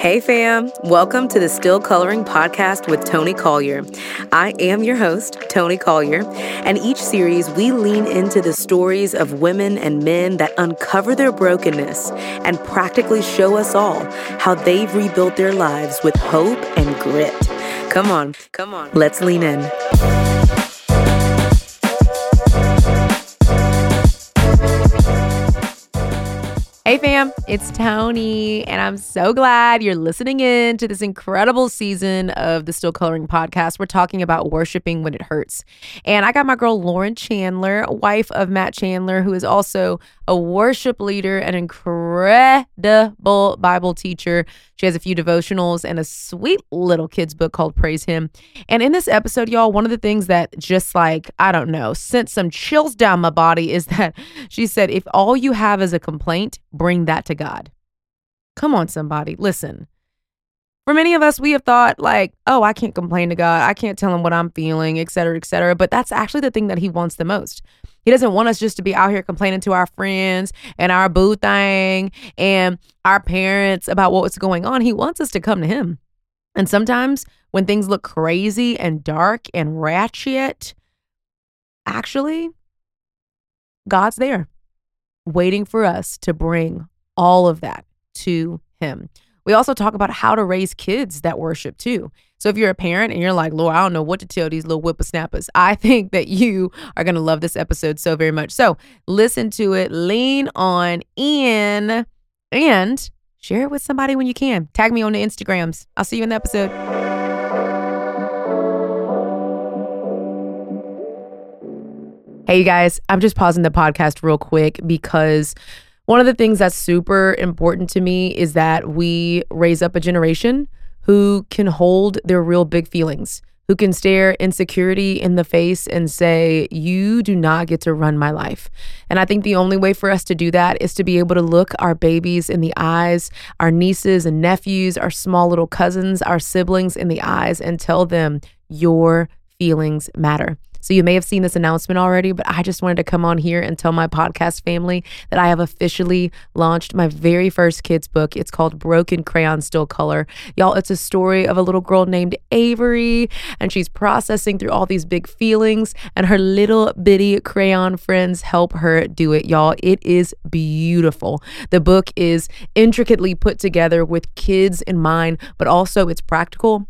Hey, fam. Welcome to the Still Coloring Podcast with Toni Collier. I am your host, Toni Collier, and each series we lean into the stories of women and men that uncover their brokenness and practically show us all how they've rebuilt their lives with hope and grit. Come on, come on, let's lean in. Hey fam, it's Toni, and I'm so glad you're listening in to this incredible season of the Still Coloring podcast. We're talking about worshiping when it hurts. And I got my girl Lauren Chandler, wife of Matt Chandler, who is also a worship leader, an incredible Bible teacher. She has a few devotionals and a sweet little kids book called Praise Him. And in this episode, y'all, one of the things that just like, I don't know, sent some chills down my body is that she said, if all you have is a complaint, bring that to God. Come on, somebody, listen. For many of us, we have thought like, oh, I can't complain to God. I can't tell him what I'm feeling, et cetera, et cetera. But that's actually the thing that he wants the most. He doesn't want us just to be out here complaining to our friends and our boo thing and our parents about what's going on. He wants us to come to him. And sometimes when things look crazy and dark and ratchet, actually, God's there waiting for us to bring all of that to him. We also talk about how to raise kids that worship too. So if you're a parent and you're like, Lord, I don't know what to tell these little whippersnappers, I think that you are going to love this episode so very much. So listen to it, lean on in, and share it with somebody when you can. Tag me on the Instagrams. I'll see you in the episode. Hey, you guys, I'm just pausing the podcast real quick because one of the things that's super important to me is that we raise up a generation who can hold their real big feelings, who can stare insecurity in the face and say, You do not get to run my life. And I think the only way for us to do that is to be able to look our babies in the eyes, our nieces and nephews, our small little cousins, our siblings in the eyes, and tell them, Your feelings matter. So you may have seen this announcement already, but I just wanted to come on here and tell my podcast family that I have officially launched my very first kids book. It's called Broken Crayon Still Color. Y'all, it's a story of a little girl named Avery, and she's processing through all these big feelings, and her little bitty crayon friends help her do it. Y'all, it is beautiful. The book is intricately put together with kids in mind, but also it's practical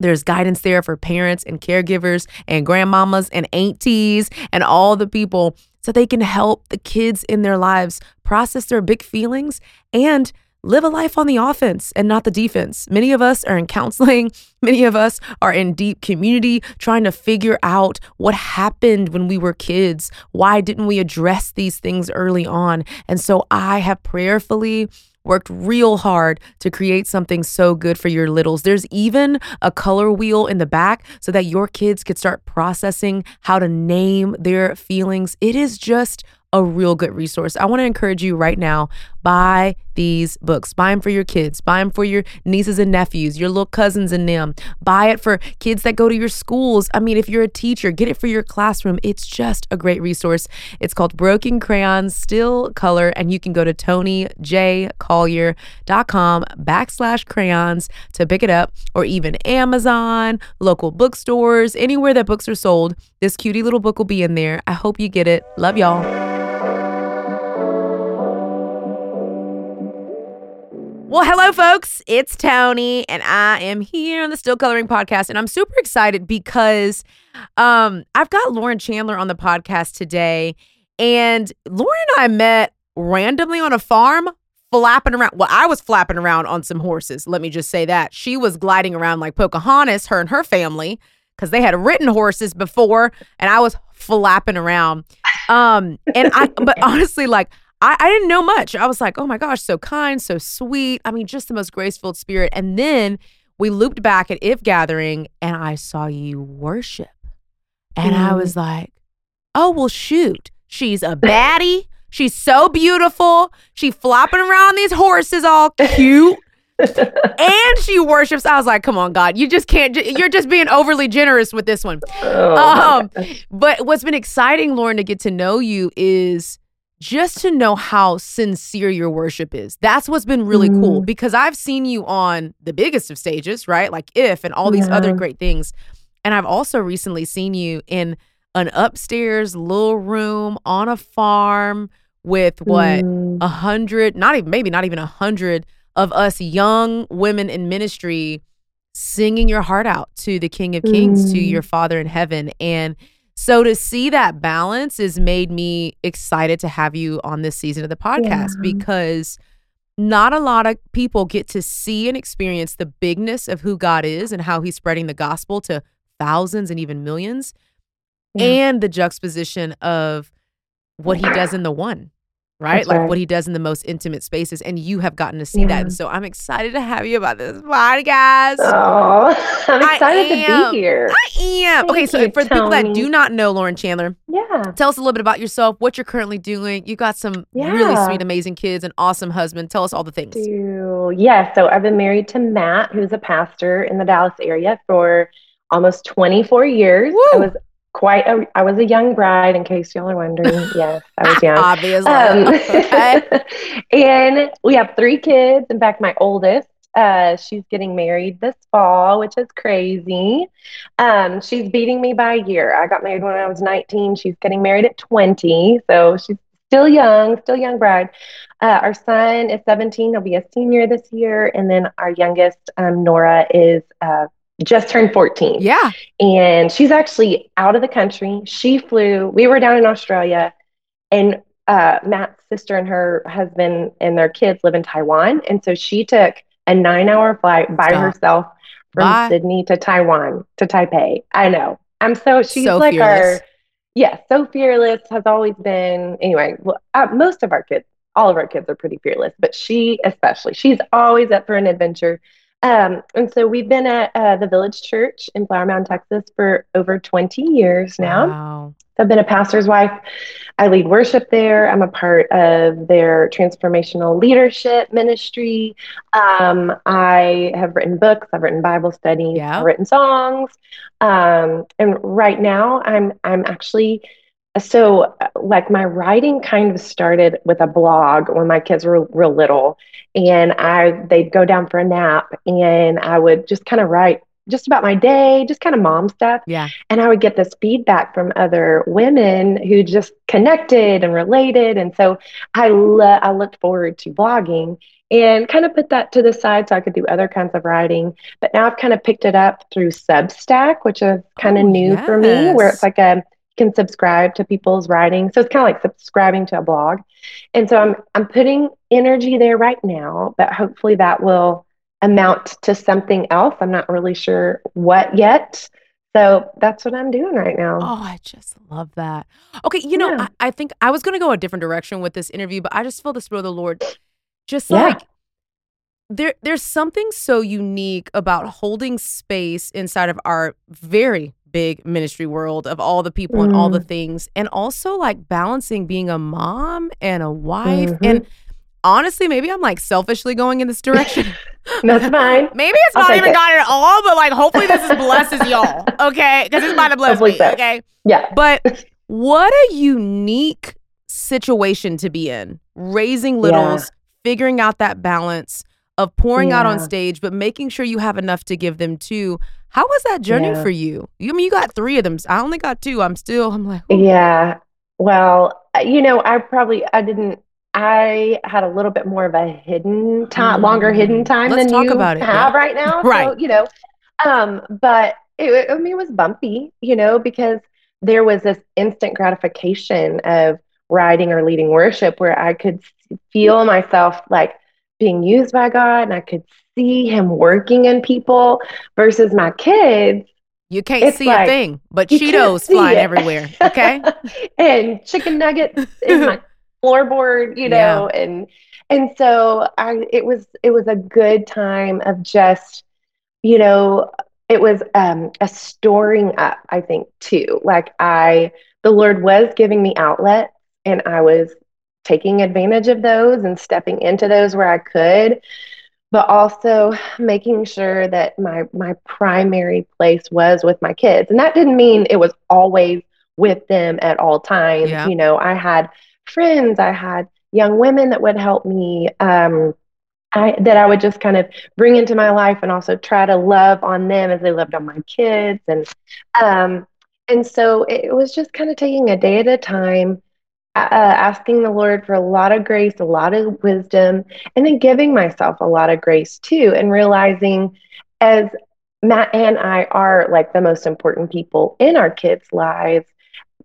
there's guidance there for parents and caregivers and grandmamas and aunties and all the people so they can help the kids in their lives process their big feelings and live a life on the offense and not the defense. Many of us are in counseling, many of us are in deep community trying to figure out what happened when we were kids. Why didn't we address these things early on? And so I have prayerfully worked real hard to create something so good for your littles. There's even a color wheel in the back so that your kids could start processing how to name their feelings. It is just a real good resource. I want to encourage you right now buy these books. Buy them for your kids, buy them for your nieces and nephews, your little cousins and them. Buy it for kids that go to your schools. I mean, if you're a teacher, get it for your classroom. It's just a great resource. It's called Broken Crayons Still Color, and you can go to ToniJCollier.com backslash crayons to pick it up, or even Amazon, local bookstores, anywhere that books are sold. This cutie little book will be in there. I hope you get it. Love y'all. Well, hello, folks. It's Toni, and I am here on the Still Coloring Podcast, and I'm super excited because um, I've got Lauren Chandler on the podcast today, and Lauren and I met randomly on a farm, flapping around. Well, I was flapping around on some horses. Let me just say that she was gliding around like Pocahontas, her and her family, because they had ridden horses before, and I was flapping around. Um, and I, but honestly, like I, I didn't know much. I was like, oh my gosh, so kind, so sweet. I mean, just the most graceful spirit. And then we looped back at If Gathering and I saw you worship. And mm. I was like, oh, well, shoot. She's a baddie. She's so beautiful. She flopping around these horses all cute. and she worships. I was like, come on, God, you just can't, you're just being overly generous with this one. Oh, um, but what's been exciting, Lauren, to get to know you is just to know how sincere your worship is. That's what's been really mm. cool because I've seen you on the biggest of stages, right? Like If and all these yeah. other great things. And I've also recently seen you in an upstairs little room on a farm with what a mm. hundred, not even maybe not even a hundred of us young women in ministry singing your heart out to the King of Kings, mm. to your Father in heaven. And so to see that balance has made me excited to have you on this season of the podcast yeah. because not a lot of people get to see and experience the bigness of who God is and how he's spreading the gospel to thousands and even millions yeah. and the juxtaposition of what he does in the one right? That's like right. what he does in the most intimate spaces. And you have gotten to see yeah. that. And mm-hmm. so I'm excited to have you about this podcast. Oh, I'm excited to be here. I am. Thank okay, so you, for the people that do not know Lauren Chandler, yeah. Tell us a little bit about yourself, what you're currently doing. You got some yeah. really sweet, amazing kids, an awesome husband. Tell us all the things. Yeah, so I've been married to Matt, who's a pastor in the Dallas area for almost 24 years. Woo! I was quite a I was a young bride in case y'all are wondering. Yes, I was young. Obviously. Um, okay. and we have three kids. In fact, my oldest, uh, she's getting married this fall, which is crazy. Um, she's beating me by a year. I got married when I was 19. She's getting married at 20. So she's still young, still young bride. Uh, our son is 17. He'll be a senior this year. And then our youngest, um, Nora, is uh, just turned 14. Yeah. And she's actually out of the country. She flew, we were down in Australia, and uh, Matt's sister and her husband and their kids live in Taiwan. And so she took a nine hour flight by Stop. herself from Bye. Sydney to Taiwan to Taipei. I know. I'm so, she's so like fearless. our, yeah, so fearless, has always been. Anyway, well, uh, most of our kids, all of our kids are pretty fearless, but she especially, she's always up for an adventure. Um, and so we've been at uh, the Village Church in Flower Mound, Texas for over 20 years now. Wow. I've been a pastor's wife. I lead worship there. I'm a part of their transformational leadership ministry. Um, I have written books. I've written Bible studies. Yeah. I've written songs. Um, and right now, I'm I'm actually so like my writing kind of started with a blog when my kids were real little and i they'd go down for a nap and i would just kind of write just about my day just kind of mom stuff yeah and i would get this feedback from other women who just connected and related and so i lo- i looked forward to blogging and kind of put that to the side so I could do other kinds of writing. But now I've kind of picked it up through Substack, which is kind of oh, new yes. for me, where it's like a can subscribe to people's writing. So it's kind of like subscribing to a blog. And so I'm I'm putting energy there right now, but hopefully that will amount to something else. I'm not really sure what yet. So that's what I'm doing right now. Oh, I just love that. Okay, you know, yeah. I, I, think I was going to go a different direction with this interview, but I just feel the spirit of the Lord. Just yeah. like there, there's something so unique about holding space inside of our very big ministry world of all the people mm. and all the mm. things and also like balancing being a mom and a wife mm-hmm. and honestly maybe i'm like selfishly going in this direction that's fine maybe it's I'll not even it. God at all but like hopefully this is blesses y'all okay because it's about to bless me so. okay yeah but what a unique situation to be in raising littles yeah. figuring out that balance of pouring yeah. out on stage but making sure you have enough to give them too how was that journey yeah. for you? I mean, you got three of them. I only got two. I'm still, I'm like, Ooh. yeah. Well, you know, I probably, I didn't, I had a little bit more of a hidden time, mm. longer hidden time Let's than you about it, have yeah. right now. right. So, you know, um, but it, I mean, it was bumpy, you know, because there was this instant gratification of writing or leading worship where I could feel myself like being used by God and I could see him working in people versus my kids. You can't see like, a thing, but Cheetos flying it. everywhere. Okay. and chicken nuggets in my floorboard, you know, yeah. and and so I it was it was a good time of just, you know, it was um a storing up, I think, too. Like I the Lord was giving me outlets and I was taking advantage of those and stepping into those where I could but also making sure that my my primary place was with my kids and that didn't mean it was always with them at all times yeah. you know i had friends, I had young women that would help me. Um, I, that I would just kind of bring into my life and also try to love on them as they loved on my kids and um, and so it was just kind of taking a day at a time uh, asking the Lord for a lot of grace, a lot of wisdom, and then giving myself a lot of grace too, and realizing as Matt and I are like the most important people in our kids' lives,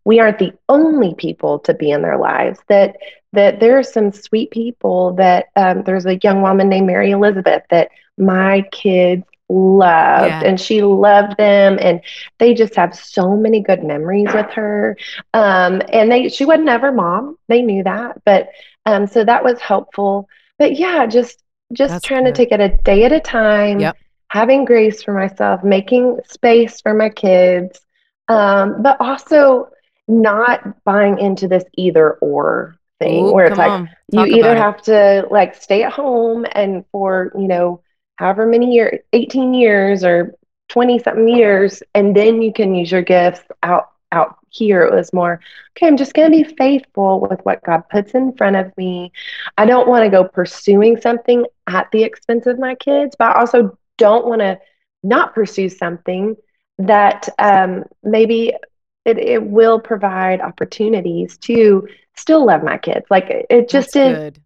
we aren't the only people to be in their lives. That that there are some sweet people that um, there's a young woman named Mary Elizabeth that my kids loved yeah. and she loved them and they just have so many good memories with her um, and they she wasn't ever mom they knew that but um, so that was helpful but yeah just just That's trying good. to take it a day at a time yep. having grace for myself making space for my kids um, but also not buying into this either or thing Ooh, where it's like you either have to like stay at home and for you know however many years, 18 years or 20 something years, and then you can use your gifts out out here. It was more okay i'm just going to be faithful with what god puts in front of me. I don't want to go pursuing something at the expense of my kids but i also don't want to not pursue something that um, maybe it, it will provide opportunities to still love my kids. Like it just That's is good.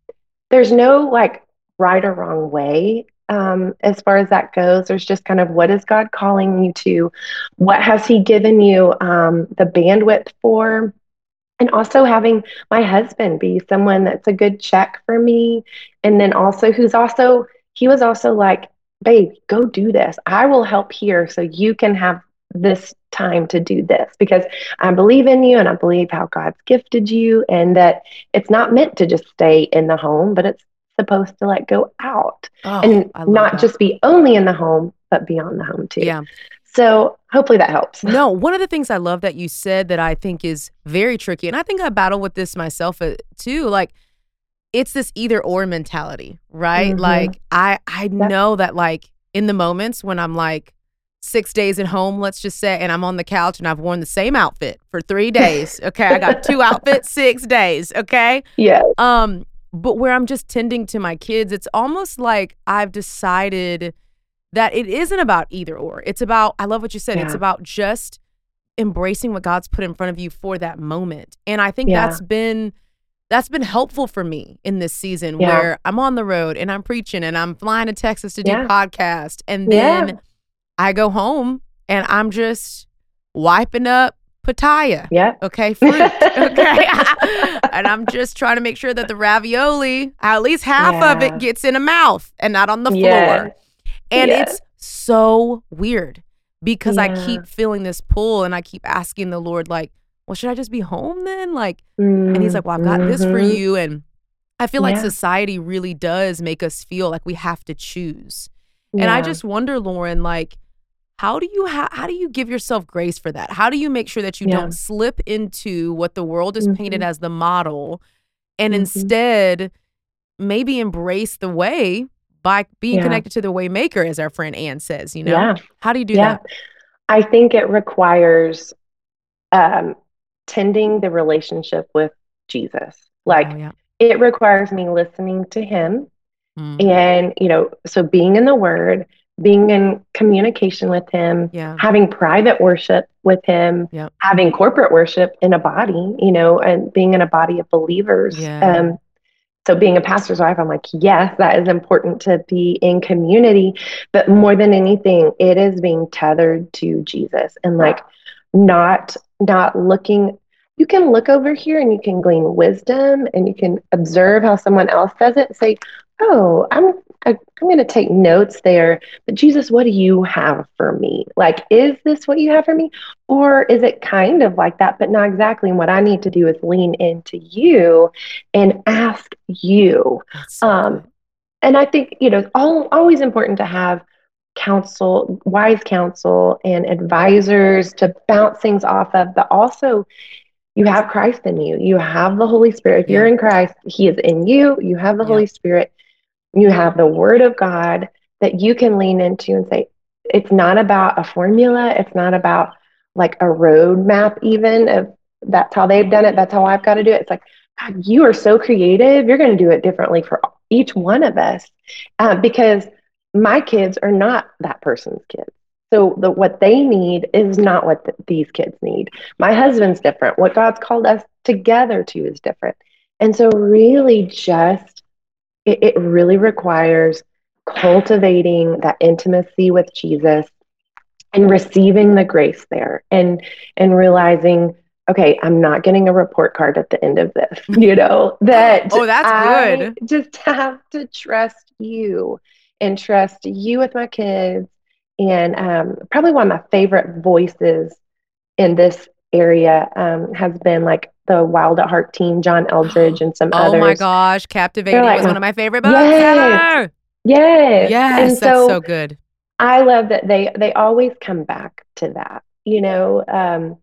there's no like right or wrong way um, as far as that goes. There's just kind of what is God calling you to? What has He given you um, the bandwidth for? And also having my husband be someone that's a good check for me. And then also, who's also, he was also like, babe, go do this. I will help here so you can have this time to do this because I believe in you and I believe how God's gifted you and that it's not meant to just stay in the home, but it's supposed to like go out oh, and not that. just be only in the home, but beyond the home too. Yeah. So hopefully that helps. No, one of the things I love that you said that I think is very tricky, and I think I battle with this myself uh, too. Like, it's this either or mentality, right? Mm-hmm. Like, I I know that like in the moments when I'm like six days at home, let's just say, and I'm on the couch and I've worn the same outfit for three days. Okay, I got two outfits, six days. Okay. Yeah. Um, but where I'm just tending to my kids, it's almost like I've decided that it isn't about either or. It's about, I love what you said, yeah. it's about just embracing what God's put in front of you for that moment. And I think yeah. that's been that's been helpful for me in this season yeah. where I'm on the road and I'm preaching and I'm flying to Texas to do podcast and then I go home and I'm just wiping up pitaya. Yeah. Okay. Fruit. Okay. and I'm just trying to make sure that the ravioli, at least half yeah. of it gets in a mouth and not on the floor. Yes. And yes. it's so weird because yeah. I keep feeling this pull and I keep asking the Lord, like, well, should I just be home then? Like, mm and he's like, well, I've got mm-hmm. this for mm-hmm. you. And I feel like society really does make us feel like we have to choose. And I just wonder, Lauren, like, how do you ha- how do you give yourself grace for that how do you make sure that you yeah. don't slip into what the world is mm-hmm. painted as the model and mm-hmm. instead maybe embrace the way by being yeah. connected to the way maker as our friend anne says you know yeah. how do you do that i think it requires um, tending the relationship with jesus like oh, it requires me listening to him mm-hmm. and you know so being in the word being in communication with him, yeah. having private worship with him, yep. having corporate worship in a body, you know, and being in a body of believers. Yeah. Um, so being a pastor's wife, I'm like, yes, that is important to be in community. But more than anything, it is being tethered to Jesus and like not not looking you can look over here and you can glean wisdom and you can observe how someone else does it and say oh i'm I, am going to take notes there. But Jesus, what do you have for me? Like, is this what you have for me? Or is it kind of like that, but not exactly? And what I need to do is lean into you and ask you. Um, and I think, you know, all, always important to have counsel, wise counsel, and advisors to bounce things off of, but also you have Christ in you. You have the Holy Spirit. If yeah. you're in Christ, He is in you. You have the yeah. Holy Spirit. You have the word of God that you can lean into and say, it's not about a formula. It's not about like a roadmap, even of that's how they've done it. That's how I've got to do it. It's like, God, you are so creative. You're going to do it differently for each one of us uh, because my kids are not that person's kids. So the, what they need is not what the, these kids need. My husband's different. What God's called us together to is different. And so really just it, it really requires cultivating that intimacy with Jesus and receiving the grace there and and realizing okay i'm not getting a report card at the end of this you know that oh that's I good. just have to trust you and trust you with my kids. And um, probably one of my favorite voices in this area um, has been like the Wild at Heart team, John Eldredge, and some oh others. Oh my gosh, Captivating like, was one of my favorite books yes, ever. Yes, yes, and that's so, so good. I love that they they always come back to that, you know, um,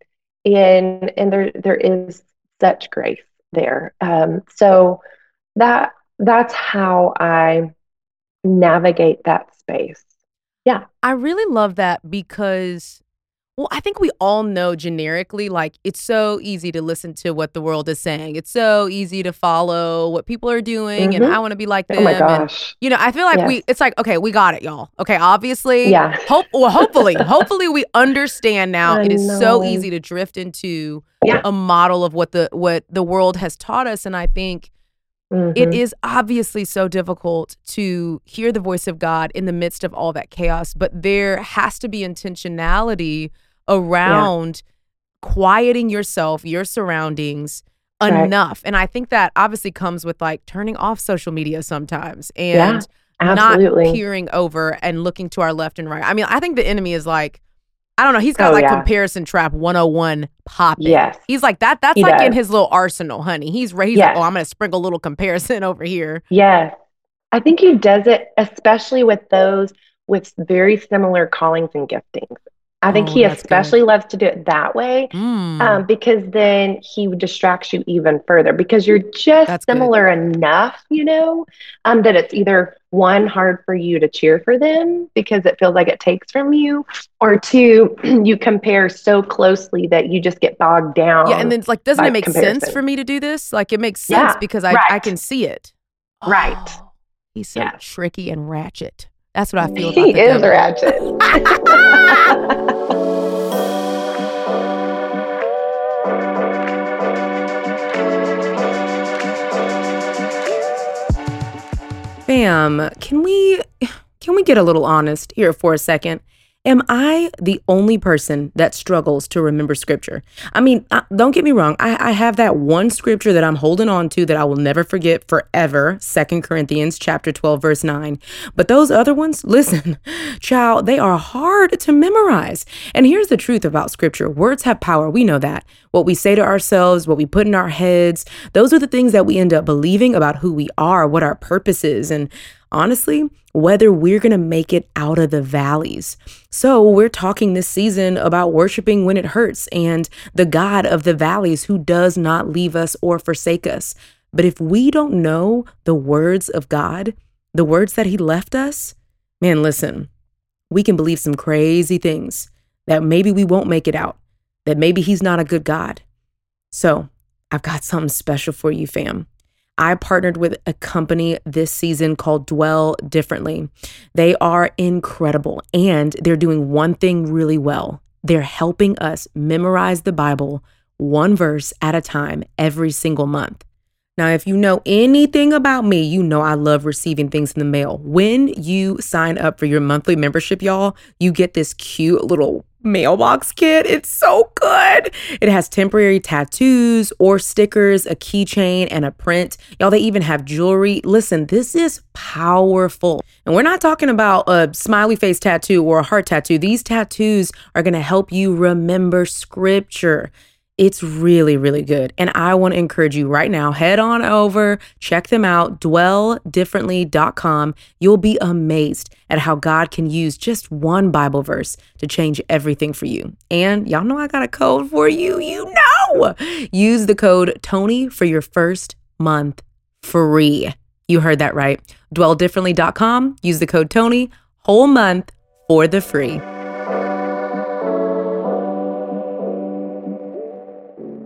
and and there there is such grace there. Um, so that that's how I navigate that space. Yeah. I really love that because well, I think we all know generically, like, it's so easy to listen to what the world is saying. It's so easy to follow what people are doing, Mhm. and I want to be like them. Oh my and, you know, I feel like Yes. we, it's like, okay, we got it, y'all. Okay, obviously. Yeah. Hope, well, hopefully, hopefully we understand now. I it is so easy to drift into Yeah. a model of what the what the world has taught us, and I think it Mhm. is obviously so difficult to hear the voice of God in the midst of all that chaos, but there has to be intentionality around quieting yourself, your surroundings Right. enough. And I think that obviously comes with like turning off social media sometimes and Absolutely. not peering over and looking to our left and right. I mean, I think the enemy is like, I don't know, he's got Oh, like yeah. comparison trap 101 popping. Yes. He's like that that's He like in his little arsenal, honey. He's he's Yes. like, "Oh, I'm going to sprinkle a little comparison over here." Yes. I think he does it especially with those with very similar callings and giftings. I think Oh, he that's good. especially loves to do it that way Mm. um, because then he distracts you even further because you're just That's good. similar enough, you know, um, that it's either one, hard for you to cheer for them because it feels like it takes from you, or two, you compare so closely that you just get bogged down. yeah, and then it's like doesn't it make sense for me to do this? Like it makes sense Yeah, because I I can see it. Right. Oh, he's so Yes. tricky and ratchet. That's what I feel about he the is devil. ratchet. Bam, can we can we get a little honest here for a second? Am I the only person that struggles to remember scripture? I mean, don't get me wrong. I, I have that one scripture that I'm holding on to that I will never forget forever. Second Corinthians chapter 12, verse 9. But those other ones, listen, child, they are hard to memorize. And here's the truth about scripture. Words have power. We know that. What we say to ourselves, what we put in our heads, those are the things that we end up believing about who we are, what our purpose is. And honestly, whether we're going to make it out of the valleys. So, we're talking this season about worshiping when it hurts and the God of the valleys who does not leave us or forsake us. But if we don't know the words of God, the words that He left us, man, listen, we can believe some crazy things that maybe we won't make it out, that maybe He's not a good God. So, I've got something special for you, fam. I partnered with a company this season called Dwell Differently. They are incredible and they're doing one thing really well. They're helping us memorize the Bible one verse at a time every single month. Now, if you know anything about me, you know I love receiving things in the mail. When you sign up for your monthly membership, y'all, you get this cute little mailbox kit. It's so good. It has temporary tattoos or stickers, a keychain, and a print. Y'all, they even have jewelry. Listen, this is powerful. And we're not talking about a smiley face tattoo or a heart tattoo. These tattoos are going to help you remember scripture. It's really, really good. And I want to encourage you right now, head on over, check them out, dwelldifferently.com. You'll be amazed at how God can use just one Bible verse to change everything for you. And y'all know I got a code for you. You know, use the code Toni for your first month free. You heard that right. Dwelldifferently.com. Use the code Toni, whole month for the free.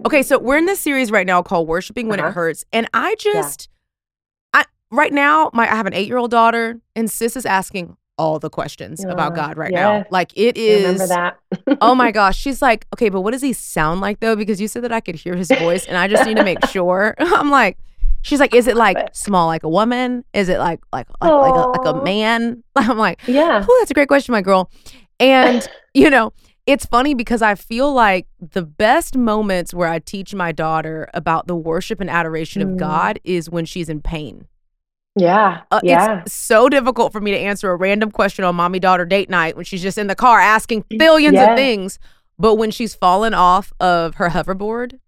Okay, so we're in this series right now called Worshiping When It Uh-huh. Hurts. And I just I right now, my I have an eight year old daughter, and sis is asking all the questions about God right now. Like it is I remember that. oh my gosh. She's like, okay, but what does he sound like though? Because you said that I could hear his voice and I just need to make sure. I'm like, she's like, is it like it. small like a woman? Is it like like like, like, a, like a man? I'm like, Yeah. oh, that's a great question, my girl. And, you know, it's funny because I feel like the best moments where I teach my daughter about the worship and adoration of Mm. God is when she's in pain. Yeah. Uh, yeah. It's so difficult for me to answer a random question on mommy daughter date night when she's just in the car asking billions Yeah. of things. But when she's fallen off of her hoverboard,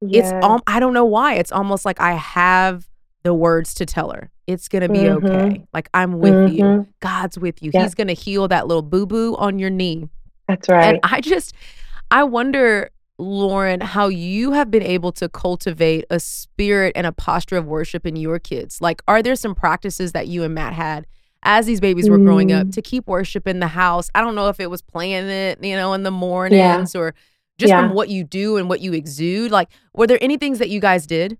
it's Yeah. um, I don't know why. It's almost like I have the words to tell her. It's gonna be Mhm. okay. Like I'm with you. Mhm. God's with you. Yeah. He's gonna heal that little boo boo on your knee. That's right. And I just, I wonder, Lauren, how you have been able to cultivate a spirit and a posture of worship in your kids. Like, are there some practices that you and Matt had as these babies were growing up Mm. to keep worship in the house? I don't know if it was playing it, you know, in the mornings or just Yeah. from what you do and what you exude. Like, were there any things that you guys did?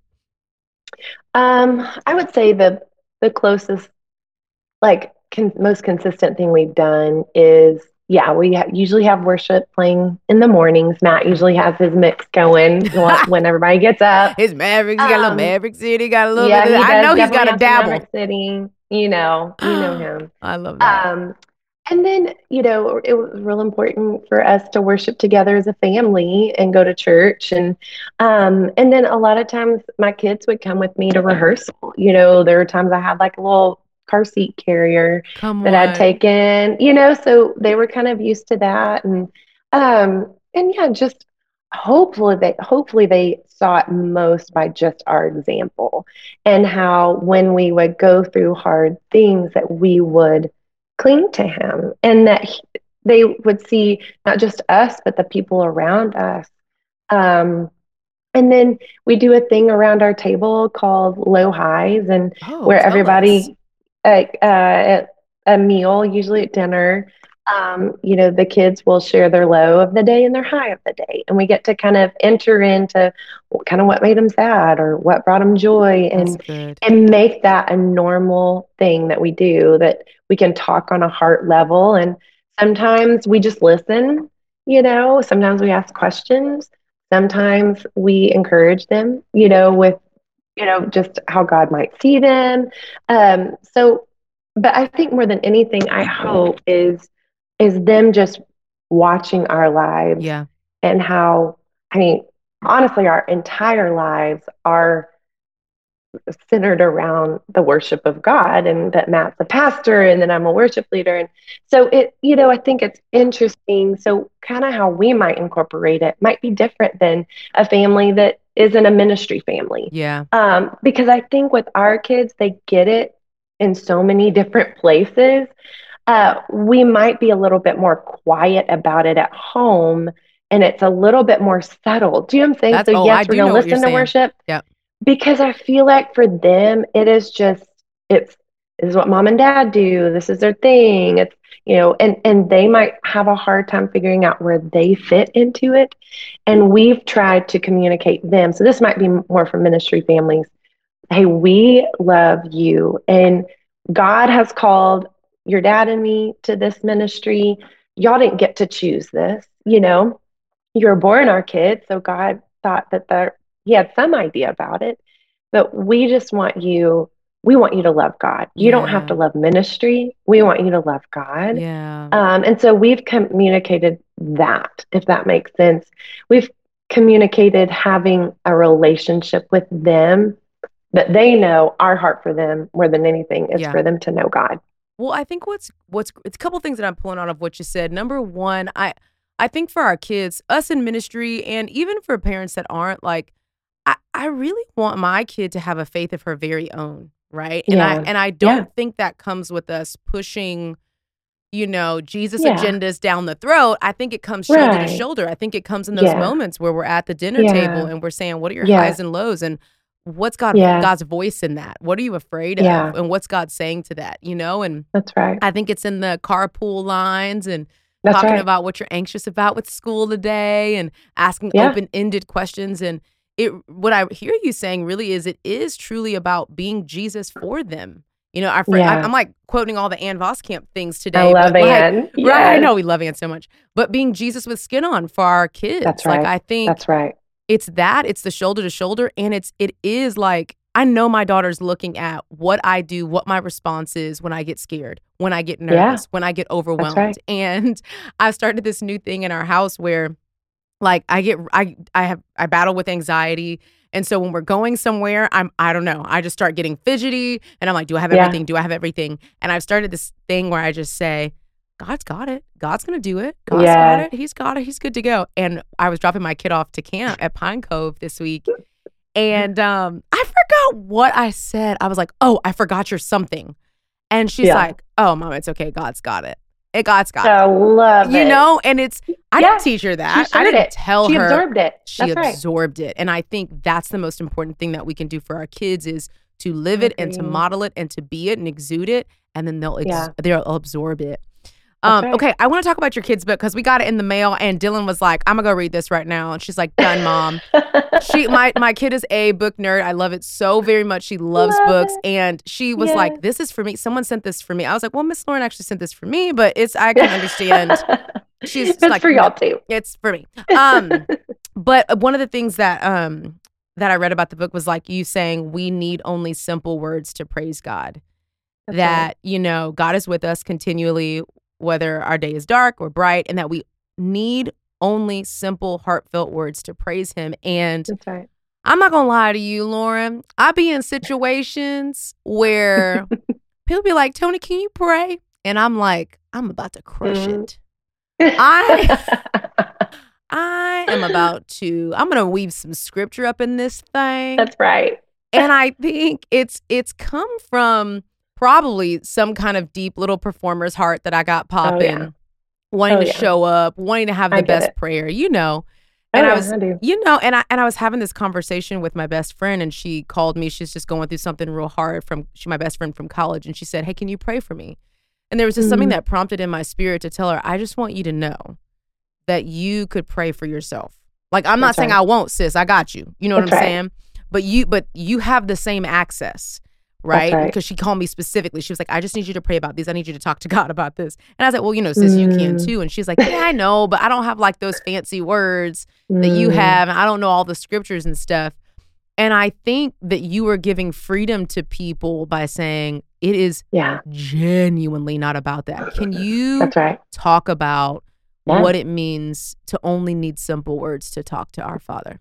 Um, I would say the the closest, like con- most consistent thing we've done is, yeah, we ha- usually have worship playing in the mornings. Matt usually has his mix going when everybody gets up. His Mavericks, he got a little Um, Maverick City, got a little yeah, bit. Of, I know he's got a dabble. Maverick City. You know, you know him. I love that. Um, and then, you know, it was real important for us to worship together as a family and go to church. And um, and then a lot of times my kids would come with me to rehearsal. You know, there were times I had like a little car seat carrier Come that on. I'd taken, you know, so they were kind of used to that. And um, and yeah, just hopefully they hopefully they saw it most by just our example and how when we would go through hard things that we would cling to him and that he- they would see not just us but the people around us um, and then we do a thing around our table called low highs and Oh, where everybody us. At, uh, at a meal usually at dinner um, you know the kids will share their low of the day and their high of the day. And we get to kind of enter into kind of what made them sad or what brought them joy and and make that a normal thing that we do that we can talk on a heart level. And sometimes we just listen you know sometimes we ask questions sometimes we encourage them you know with you know just how god might see them um so but i think more than anything i hope is is them just watching our lives Yeah. and how I mean, honestly, our entire lives are centered around the worship of God and that Matt's a pastor and then I'm a worship leader. And so it, you know, I think it's interesting. So kind of how we might incorporate it might be different than a family that isn't a ministry family. Yeah. Um, because I think with our kids, they get it in so many different places. Uh, we might be a little bit more quiet about it at home and it's a little bit more subtle. Do you know what I'm saying? That's- so, oh, yes, I we're going to listen to saying. worship. Yeah. Because I feel like for them, it is just, it's, this is what mom and dad do. This is their thing. It's, you know, and, and they might have a hard time figuring out where they fit into it. And we've tried to communicate them. So this might be more for ministry families. Hey, we love you. And God has called your dad and me to this ministry. Y'all didn't get to choose this, you know. You were born our kids, so God thought that there he had some idea about it. But we just want you, we want you to love God. You don't have to love ministry. We want you to love God. Yeah. Um, and so we've communicated that, if that makes sense. We've communicated having a relationship with them that they know our heart for them more than anything is Yeah. for them to know God. Well, I think what's what's it's a couple things that I'm pulling out of what you said. Number one, I I think for our kids, us in ministry, and even for parents that aren't like, I I really want my kid to have a faith of her very own, right? And I and I don't Yeah. think that comes with us pushing, you know, Jesus Yeah. agendas down the throat. I think it comes shoulder Right. to shoulder. I think it comes in those Yeah. moments where we're at the dinner Yeah. table and we're saying, "What are your Yeah. highs and lows?" and What's God Yeah. God's voice in that? What are you afraid Yeah. of? And what's God saying to that? You know, and That's right. I think it's in the carpool lines and That's talking right. about what you're anxious about with school today and asking Yeah. open-ended questions and it what I hear you saying really is it is truly about being Jesus for them. You know, our friend, I, Yeah. I'm like quoting all the Ann Voskamp things today. I love like, Ann. Right, I know we love Ann so much, but being Jesus with skin on for our kids. That's Like right. I think That's right. it's that it's the shoulder to shoulder and it's it is like i know my daughter's looking at what i do what my response is when i get scared when i get nervous when i get overwhelmed right. and i've started this new thing in our house where like i get i i have i battle with anxiety and so when we're going somewhere i'm i don't know i just start getting fidgety and i'm like do i have Yeah. everything do i have everything and i've started this thing where i just say God's got it. God's gonna do it. God's got it. He's got it. He's good to go. And I was dropping my kid off to camp at Pine Cove this week, and um, I forgot what I said. I was like, "Oh, I forgot your something," and she's Yeah. like, "Oh, mom, it's okay. God's got it. It God's got I love it." You know, and it's I Yeah. didn't teach her that. I didn't it. tell She her. absorbed it. She That's right. absorbed it, and I think that's the most important thing that we can do for our kids is to live it and to mm-hmm. model it and to be it and exude it, and then they'll ex- Yeah. they'll absorb it. Um, right. Okay, I want to talk about your kids' book because we got it in the mail, and Dylan was like, "I'm gonna go read this right now," and she's like, "Done, mom." she my my kid is a book nerd. I love it so very much. She loves Love books, it. and she was Yes. like, "This is for me." Someone sent this for me. I was like, "Well, Miss Lauren actually sent this for me, but it's I can understand. She's it's like, for y'all too. It's for me." Um, but one of the things that um that I read about the book was like you saying we need only simple words to praise God That's that right. you know God is with us continually whether our day is dark or bright and that we need only simple heartfelt words to praise him and That's right. I'm not going to lie to you Lauren I be in situations where people be like Toni can you pray and I'm like I'm about to crush Mhm. it I- I am about to I'm going to weave some scripture up in this thing That's right. and I think it's it's come from probably some kind of deep little performer's heart that I got popping, yeah. wanting Oh, to yeah. show up, wanting to have the best it. prayer, you know. Oh, And I was, I you know, and I and I was having this conversation with my best friend, and she called me. She's just going through something real hard from she my best friend from college, and she said, "Hey, can you pray for me?" And there was just something Mhm. that prompted in my spirit to tell her, "I just want you to know that you could pray for yourself. Like I'm not That's saying right. I won't, sis. I got you. You know what I'm right. saying? But you, but you have the same access." Right? right. Because she called me specifically. She was like, I just need you to pray about these. I need you to talk to God about this. And I was like, Well, you know, sis, you can Mm. too. And she's like, Yeah, I know, but I don't have like those fancy words that you Mm. have and I don't know all the scriptures and stuff. And I think that you are giving freedom to people by saying it is Yeah, genuinely not about that. Can you that's right. talk about Yeah. what it means to only need simple words to talk to our Father?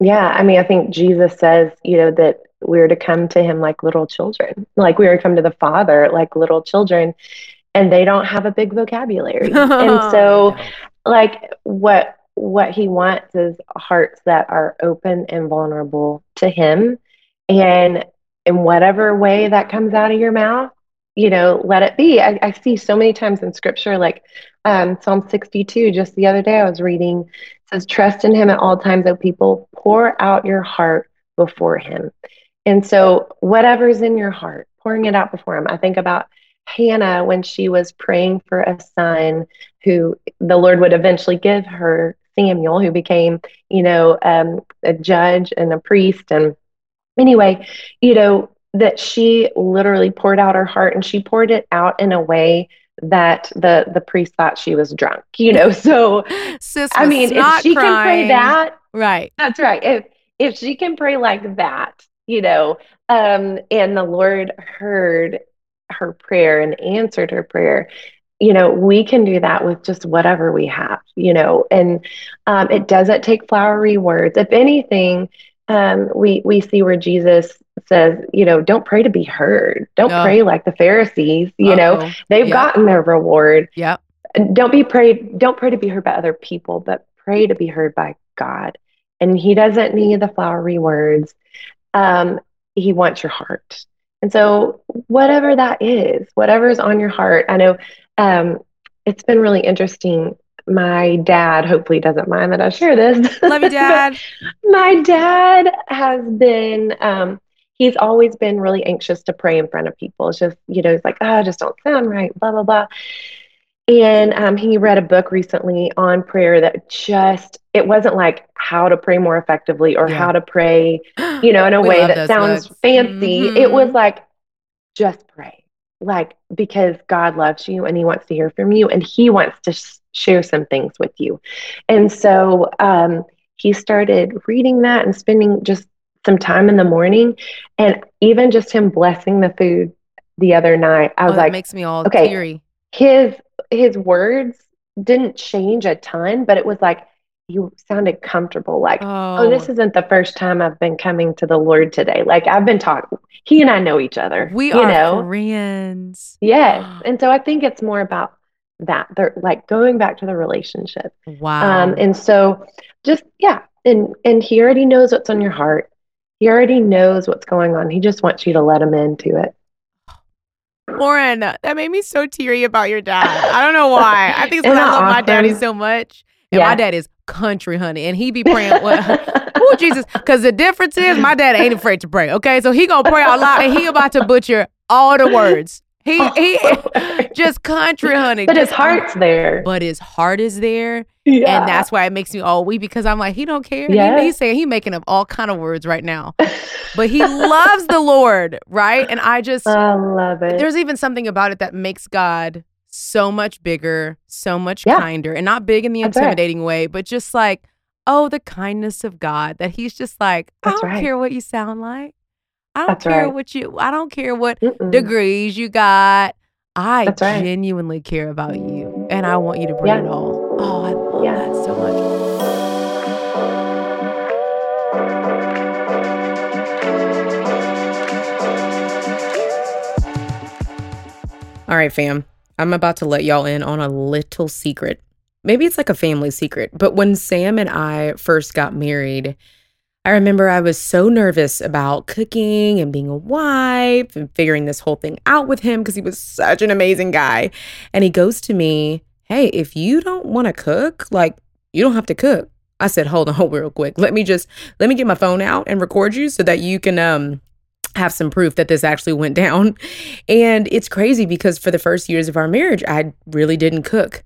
Yeah, I mean, I think Jesus says, you know, that we're to come to him like little children, like we are to come to the Father like little children, and they don't have a big vocabulary. and so, like, what what he wants is hearts that are open and vulnerable to him, and in whatever way that comes out of your mouth, you know, let it be. I, I see so many times in Scripture, like um, Psalm sixty-two. Just the other day, I was reading says, Trust in him at all times, O people. Pour out your heart before him. And so, whatever's in your heart, pouring it out before him. I think about Hannah when she was praying for a son who the Lord would eventually give her, Samuel, who became, you know, um, a judge and a priest. And anyway, you know, that she literally poured out her heart and she poured it out in a way that the the priest thought she was drunk you know so Sis, I mean, if she can pray that, right? that's right. If if she can pray like that, you know, um, and the Lord heard her prayer and answered her prayer, you know, we can do that with just whatever we have, you know, and um, it doesn't take flowery words. If anything, um, we we see where Jesus says, you know, don't pray to be heard. Don't Oh. pray like the Pharisees. You know, Uh-oh. they've Yeah. gotten their reward Yep. don't be prayed don't pray to be heard by other people but pray to be heard by god and he doesn't need the flowery words um, he wants your heart and so whatever that is whatever is on your heart i know um, it's been really interesting my dad hopefully doesn't mind that i share this Love you, Dad. my dad has been um he's always been really anxious to pray in front of people it's just you know he's like oh, i just don't sound right blah blah blah And um, he read a book recently on prayer that just, it wasn't like how to pray more effectively or Yeah. how to pray, you know, in a way that sounds books. fancy. It was Mhm. like, just pray. Like, because God loves you and he wants to hear from you and he wants to sh- share some things with you. And so um, he started reading that and spending just some time in the morning. And even just him blessing the food the other night, I Oh, was that like, makes me all okay. teary. his his words didn't change a ton, but it was like you sounded comfortable. Like, Oh, oh, this isn't the first time I've been coming to the Lord today. Like I've been talking. He and I know each other. we you are know. friends. Yes, and so I think it's more about that. They're like going back to the relationship. Wow. Um, and so just yeah, and and he already knows what's on your heart. He already knows what's going on. He just wants you to let him into it. Lauren, that made me so teary about your dad. I don't know why. I think it's because I love my daddy so much. And my Yeah. dad is country, honey. And he be praying. Well, oh, Jesus. Because the difference is my dad ain't afraid to pray. Okay. So he going to pray out loud and he about to butcher all the words. He, oh, he just country, honey. but his heart's there. But his heart is there. yeah. And that's why it makes me all weak because I'm like, he don't care. Yeah. He, he's saying he making up all kind of words right now. But he loves the Lord, right? And I just I love it. there's even something about it that makes God so much bigger, so much Yeah. kinder, and not big in the That's right. intimidating way, but just like, oh, the kindness of God that He's just like, I don't right. care what you sound like. I don't That's care right. what you, I don't care what Mm-mm. degrees you got. I That's right. genuinely care about you, and I want you to bring Yeah. it all. Oh, I love Yeah. that so much. All right, fam. I'm about to let y'all in on a little secret. Maybe it's like a family secret, but when Sam and I first got married, I remember I was so nervous about cooking and being a wife and figuring this whole thing out with him because he was such an amazing guy. And he goes to me, Hey, if you don't want to cook, like, you don't have to cook. I said, Hold on, real quick. Let me just, let me get my phone out and record you so that you can, um, have some proof that this actually went down. And it's crazy because for the first years of our marriage, I really didn't cook.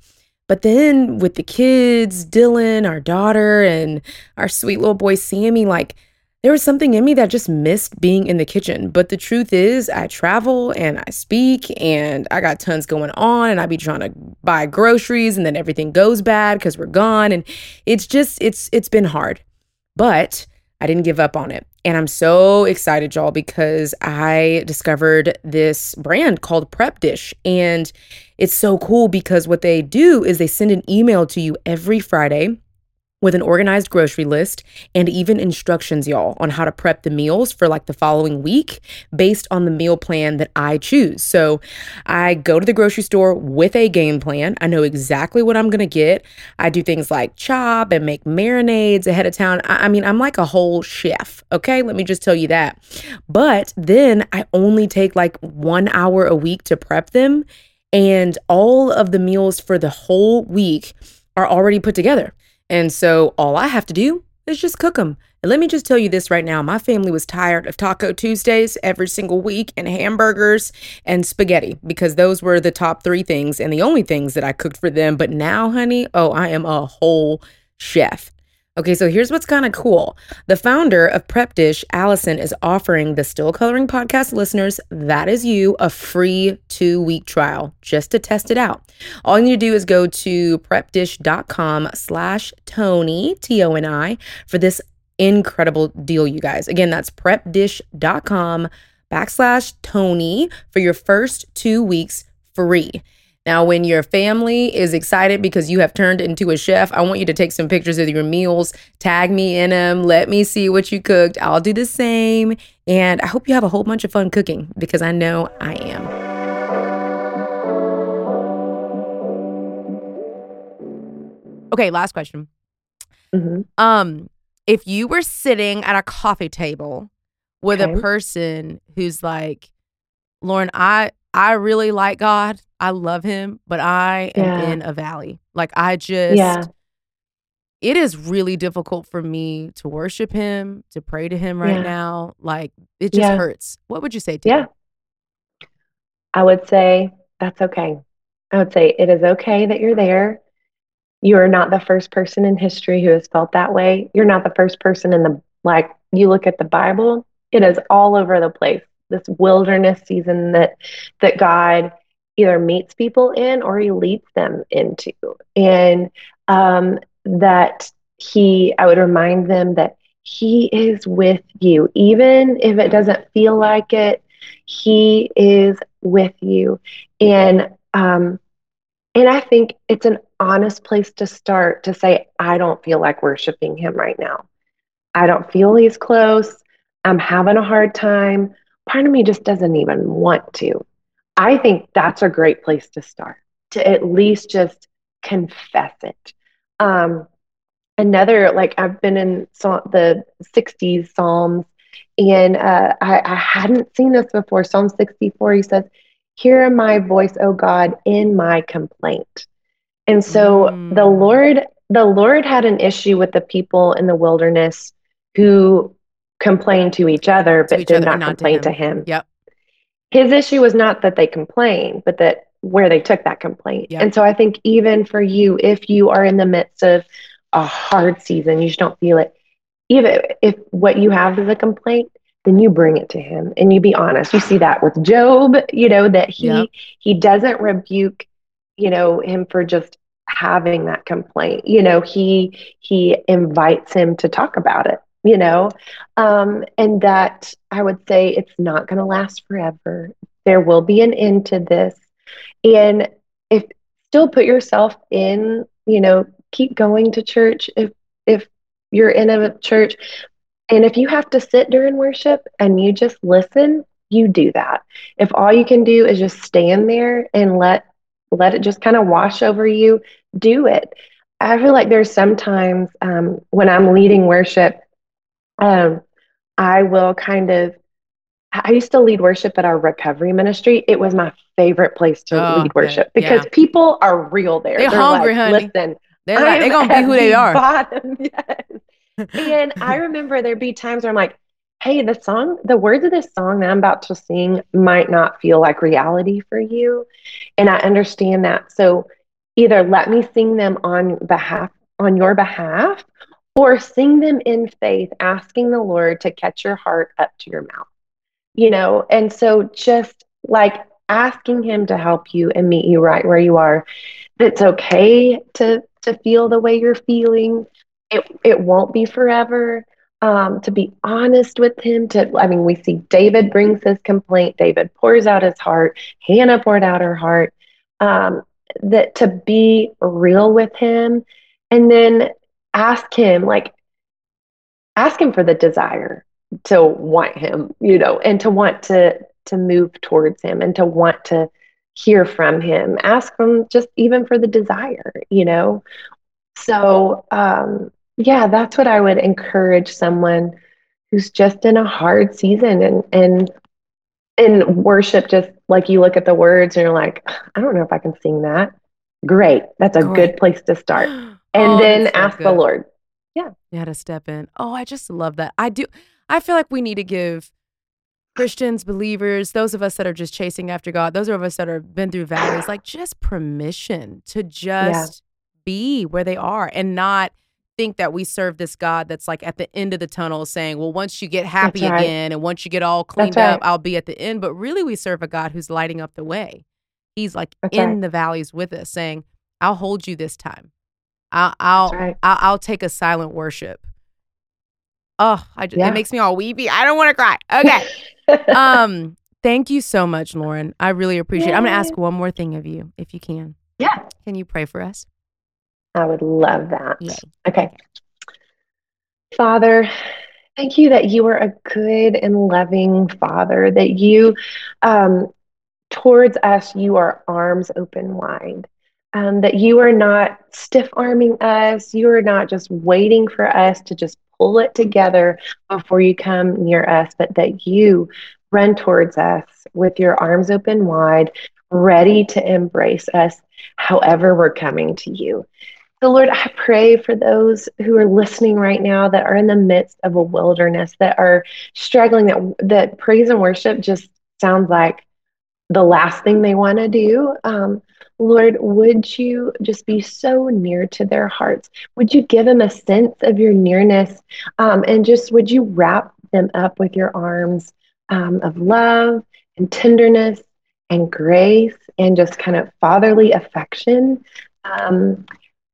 But then with the kids, Dylan, our daughter, and our sweet little boy Sammy, like there was something in me that just missed being in the kitchen. But the truth is, I travel and I speak and I got tons going on and I be trying to buy groceries and then everything goes bad because we're gone. And it's just, it's, it's been hard. But I didn't give up on it. And I'm so excited, y'all, because I discovered this brand called Prep Dish. And it's so cool because what they do is they send an email to you every Friday with an organized grocery list and even instructions, y'all, on how to prep the meals for like the following week based on the meal plan that I choose. So I go to the grocery store with a game plan. I know exactly what I'm gonna get. I do things like chop and make marinades ahead of time. I, I mean, I'm like a whole chef, okay? Let me just tell you that. But then I only take like one hour a week to prep them, and all of the meals for the whole week are already put together. And so all I have to do is just cook them. And let me just tell you this right now my family was tired of Taco Tuesdays every single week and hamburgers and spaghetti because those were the top three things and the only things that I cooked for them. But now, honey, oh, I am a whole chef. Okay, so here's what's kind of cool. The founder of Prep Dish, Allison, is offering the Still Coloring podcast listeners, that is you, a free two week trial just to test it out. All you need to do is go to prepdish.com slash Toni, T O N I, for this incredible deal, you guys. Again, that's prepdish.com backslash Toni for your first two weeks free. Now, when your family is excited because you have turned into a chef, I want you to take some pictures of your meals, tag me in them, let me see what you cooked. I'll do the same. And I hope you have a whole bunch of fun cooking because I know I am. Okay, last question. Mhm. Um, if you were sitting at a coffee table with a person who's like, Lauren, I I really like God. I love him, but I am Yeah. in a valley. Like I just Yeah. it is really difficult for me to worship him, to pray to him right Yeah. now. Like it just hurts. What would you say to Yeah. them? I would say that's okay. I would say it is okay that you're there. You are not the first person in history who has felt that way. You're not the first person in the, like, you look at the Bible, it is all over the place. This wilderness season that, that God either meets people in or he leads them into. And um, that he, I would remind them that he is with you, even if it doesn't feel like it. He is with you, and um, and I think it's an honest place to start to say, I don't feel like worshiping him right now. I don't feel he's close. I'm having a hard time. Part of me just doesn't even want to. I think that's a great place to start, to at least just confess it. Um, another like I've been in the 60s Psalms and uh, I, I, hadn't seen this before. Psalm 64, he says, Hear my voice, O God, in my complaint. And so mm. the Lord, the Lord had an issue with the people in the wilderness who complained to each other, but did not, not complain to him. to him. Yep. His issue was not that they complained, but that where they took that complaint. And so I think even for you, if you are in the midst of a hard season, you just don't feel it. Even if what you have is a complaint, then you bring it to him and you be honest. You see that with Job, you know, that he he doesn't rebuke, you know, him for just having that complaint. You know, he he invites him to talk about it, you know. Um, and that I would say it's not gonna last forever. There will be an end to this. And if still put yourself in, you know, keep going to church if if you're in a church and if you have to sit during worship and you just listen you do that if all you can do is just stand there and let let it just kind of wash over you do it i feel like there's sometimes um, when i'm leading worship um, i will kind of I used to lead worship at our recovery ministry. It was my favorite place to oh, lead worship because yeah. people are real there. They're, They're hungry, like, honey. Listen, they're like, they're gonna be who they are. Bottom, yes. and I remember there'd be times where I'm like, hey, the song, the words of this song that I'm about to sing might not feel like reality for you. And I understand that. So either let me sing them on behalf on your behalf or sing them in faith, asking the Lord to catch your heart up to your mouth. You know, and so just like asking him to help you and meet you right where you are. It's okay to to feel the way you're feeling. It it won't be forever. Um, to be honest with him, to I mean, we see David brings his complaint, David pours out his heart, Hannah poured out her heart. Um, that to be real with him and then ask him like ask him for the desire to want him you know and to want to to move towards him and to want to hear from him. Ask him just even for the desire you know? So um yeah that's what i would encourage someone who's just in a hard season and and in worship just like you look at the words and you're like i don't know if i can sing that. Great. That's a great. good place to start and oh, then so ask good. the lord yeah you had to step in oh i just love that i do i feel like we need to give Christians, believers, those of us that are just chasing after God, those of us that have been through valleys, like just permission to just yeah. be where they are and not think that we serve this God that's like at the end of the tunnel saying, well, once you get happy right. again and once you get all cleaned right. up, I'll be at the end. But really, we serve a God who's lighting up the way. He's like that's in right. the valleys with us saying, I'll hold you this time. I'll, I'll, I'll, I'll take a silent worship. Oh, I just, yeah. it makes me all weepy. I don't want to cry. Okay. um, thank you so much, Lauren. I really appreciate Yay. it. I'm going to ask one more thing of you, if you can. Yeah. Can you pray for us? I would love that. Okay. Father, thank you that you are a good and loving Father, that you, um, towards us, you are arms open wide. Um, that you are not stiff arming us. You are not just waiting for us to just pull it together before you come near us, but that you run towards us with your arms open wide, ready to embrace us however we're coming to you. So, Lord, I pray for those who are listening right now that are in the midst of a wilderness, that are struggling, that, that praise and worship just sounds like the last thing they want to do. Um, Lord, would you just be so near to their hearts? Would you give them a sense of your nearness? Um, and just would you wrap them up with your arms um, of love and tenderness and grace and just kind of fatherly affection? Um,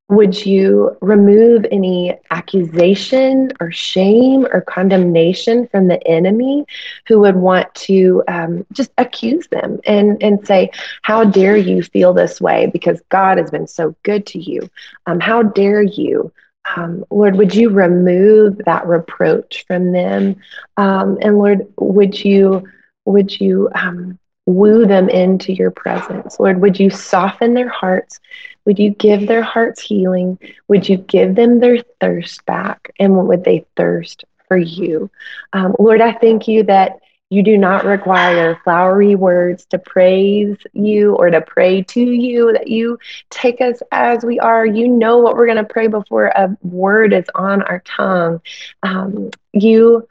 would you remove any accusation or shame or condemnation from the enemy who would want to um, just accuse them and, and say, How dare you feel this way because God has been so good to you? Um, how dare you? Um, Lord, would you remove that reproach from them? Um, and Lord, would you would you um, woo them into your presence? Lord, would you soften their hearts? Would you give their hearts healing? Would you give them their thirst back? And would they thirst for you? Um, Lord, I thank you that you do not require flowery words to praise you or to pray to you, that you take us as we are. You know what we're going to pray before a word is on our tongue. Um, you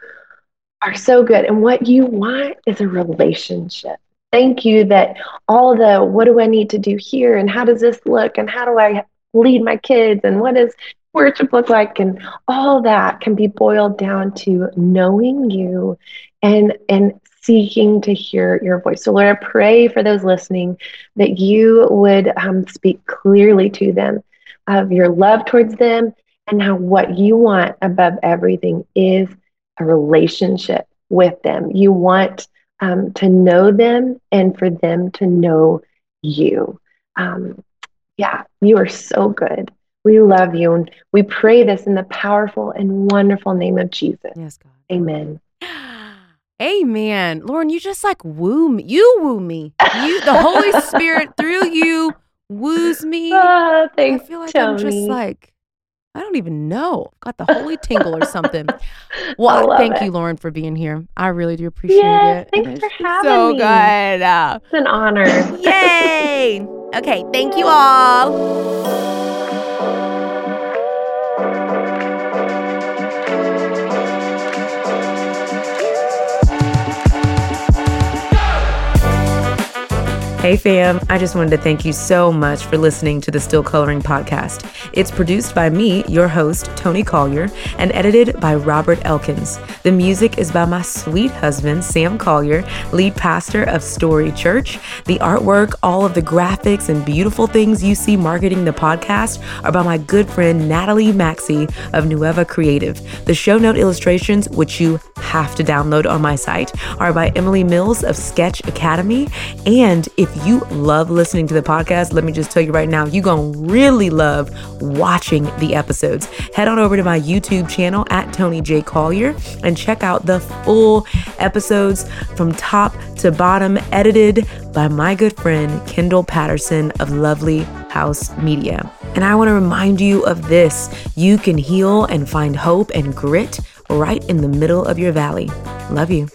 are so good. And what you want is a relationship thank you that all the what do I need to do here and how does this look and how do I lead my kids and what does worship look like and all that can be boiled down to knowing you and and seeking to hear your voice. So Lord, I pray for those listening that you would um, speak clearly to them of your love towards them and how what you want above everything is a relationship with them. You want um, to know them and for them to know you. Um, yeah, you are so good. We love you. And we pray this in the powerful and wonderful name of Jesus. Yes, God. Amen. Amen. Lauren, you just like woo me. You woo me. You the Holy Spirit through you woos me. Oh, thanks, I feel like Toni. I'm just like I don't even know. Got the holy tingle or something. Well, thank it. you, Lauren, for being here. I really do appreciate Yes, it. thanks And for having so me. So good. Uh, It's an honor. yay! okay, thank you all. Hey fam, I just wanted to thank you so much for listening to the Still Coloring podcast. It's produced by me, your host, Toni Collier, and edited by Robert Elkins. The music is by my sweet husband, Sam Collier, lead pastor of Story Church. The artwork, all of the graphics and beautiful things you see marketing the podcast are by my good friend Natalie Maxey of Nueva Creative. The show note illustrations, which you have to download on my site, are by Emily Mills of Sketch Academy. And if you love listening to the podcast, let me just tell you right now, you're going to really love watching the episodes. Head on over to my YouTube channel at Toni J. Collier and check out the full episodes from top to bottom, edited by my good friend Kendall Patterson of Lovely House Media. And I want to remind you of this you can heal and find hope and grit right in the middle of your valley. Love you.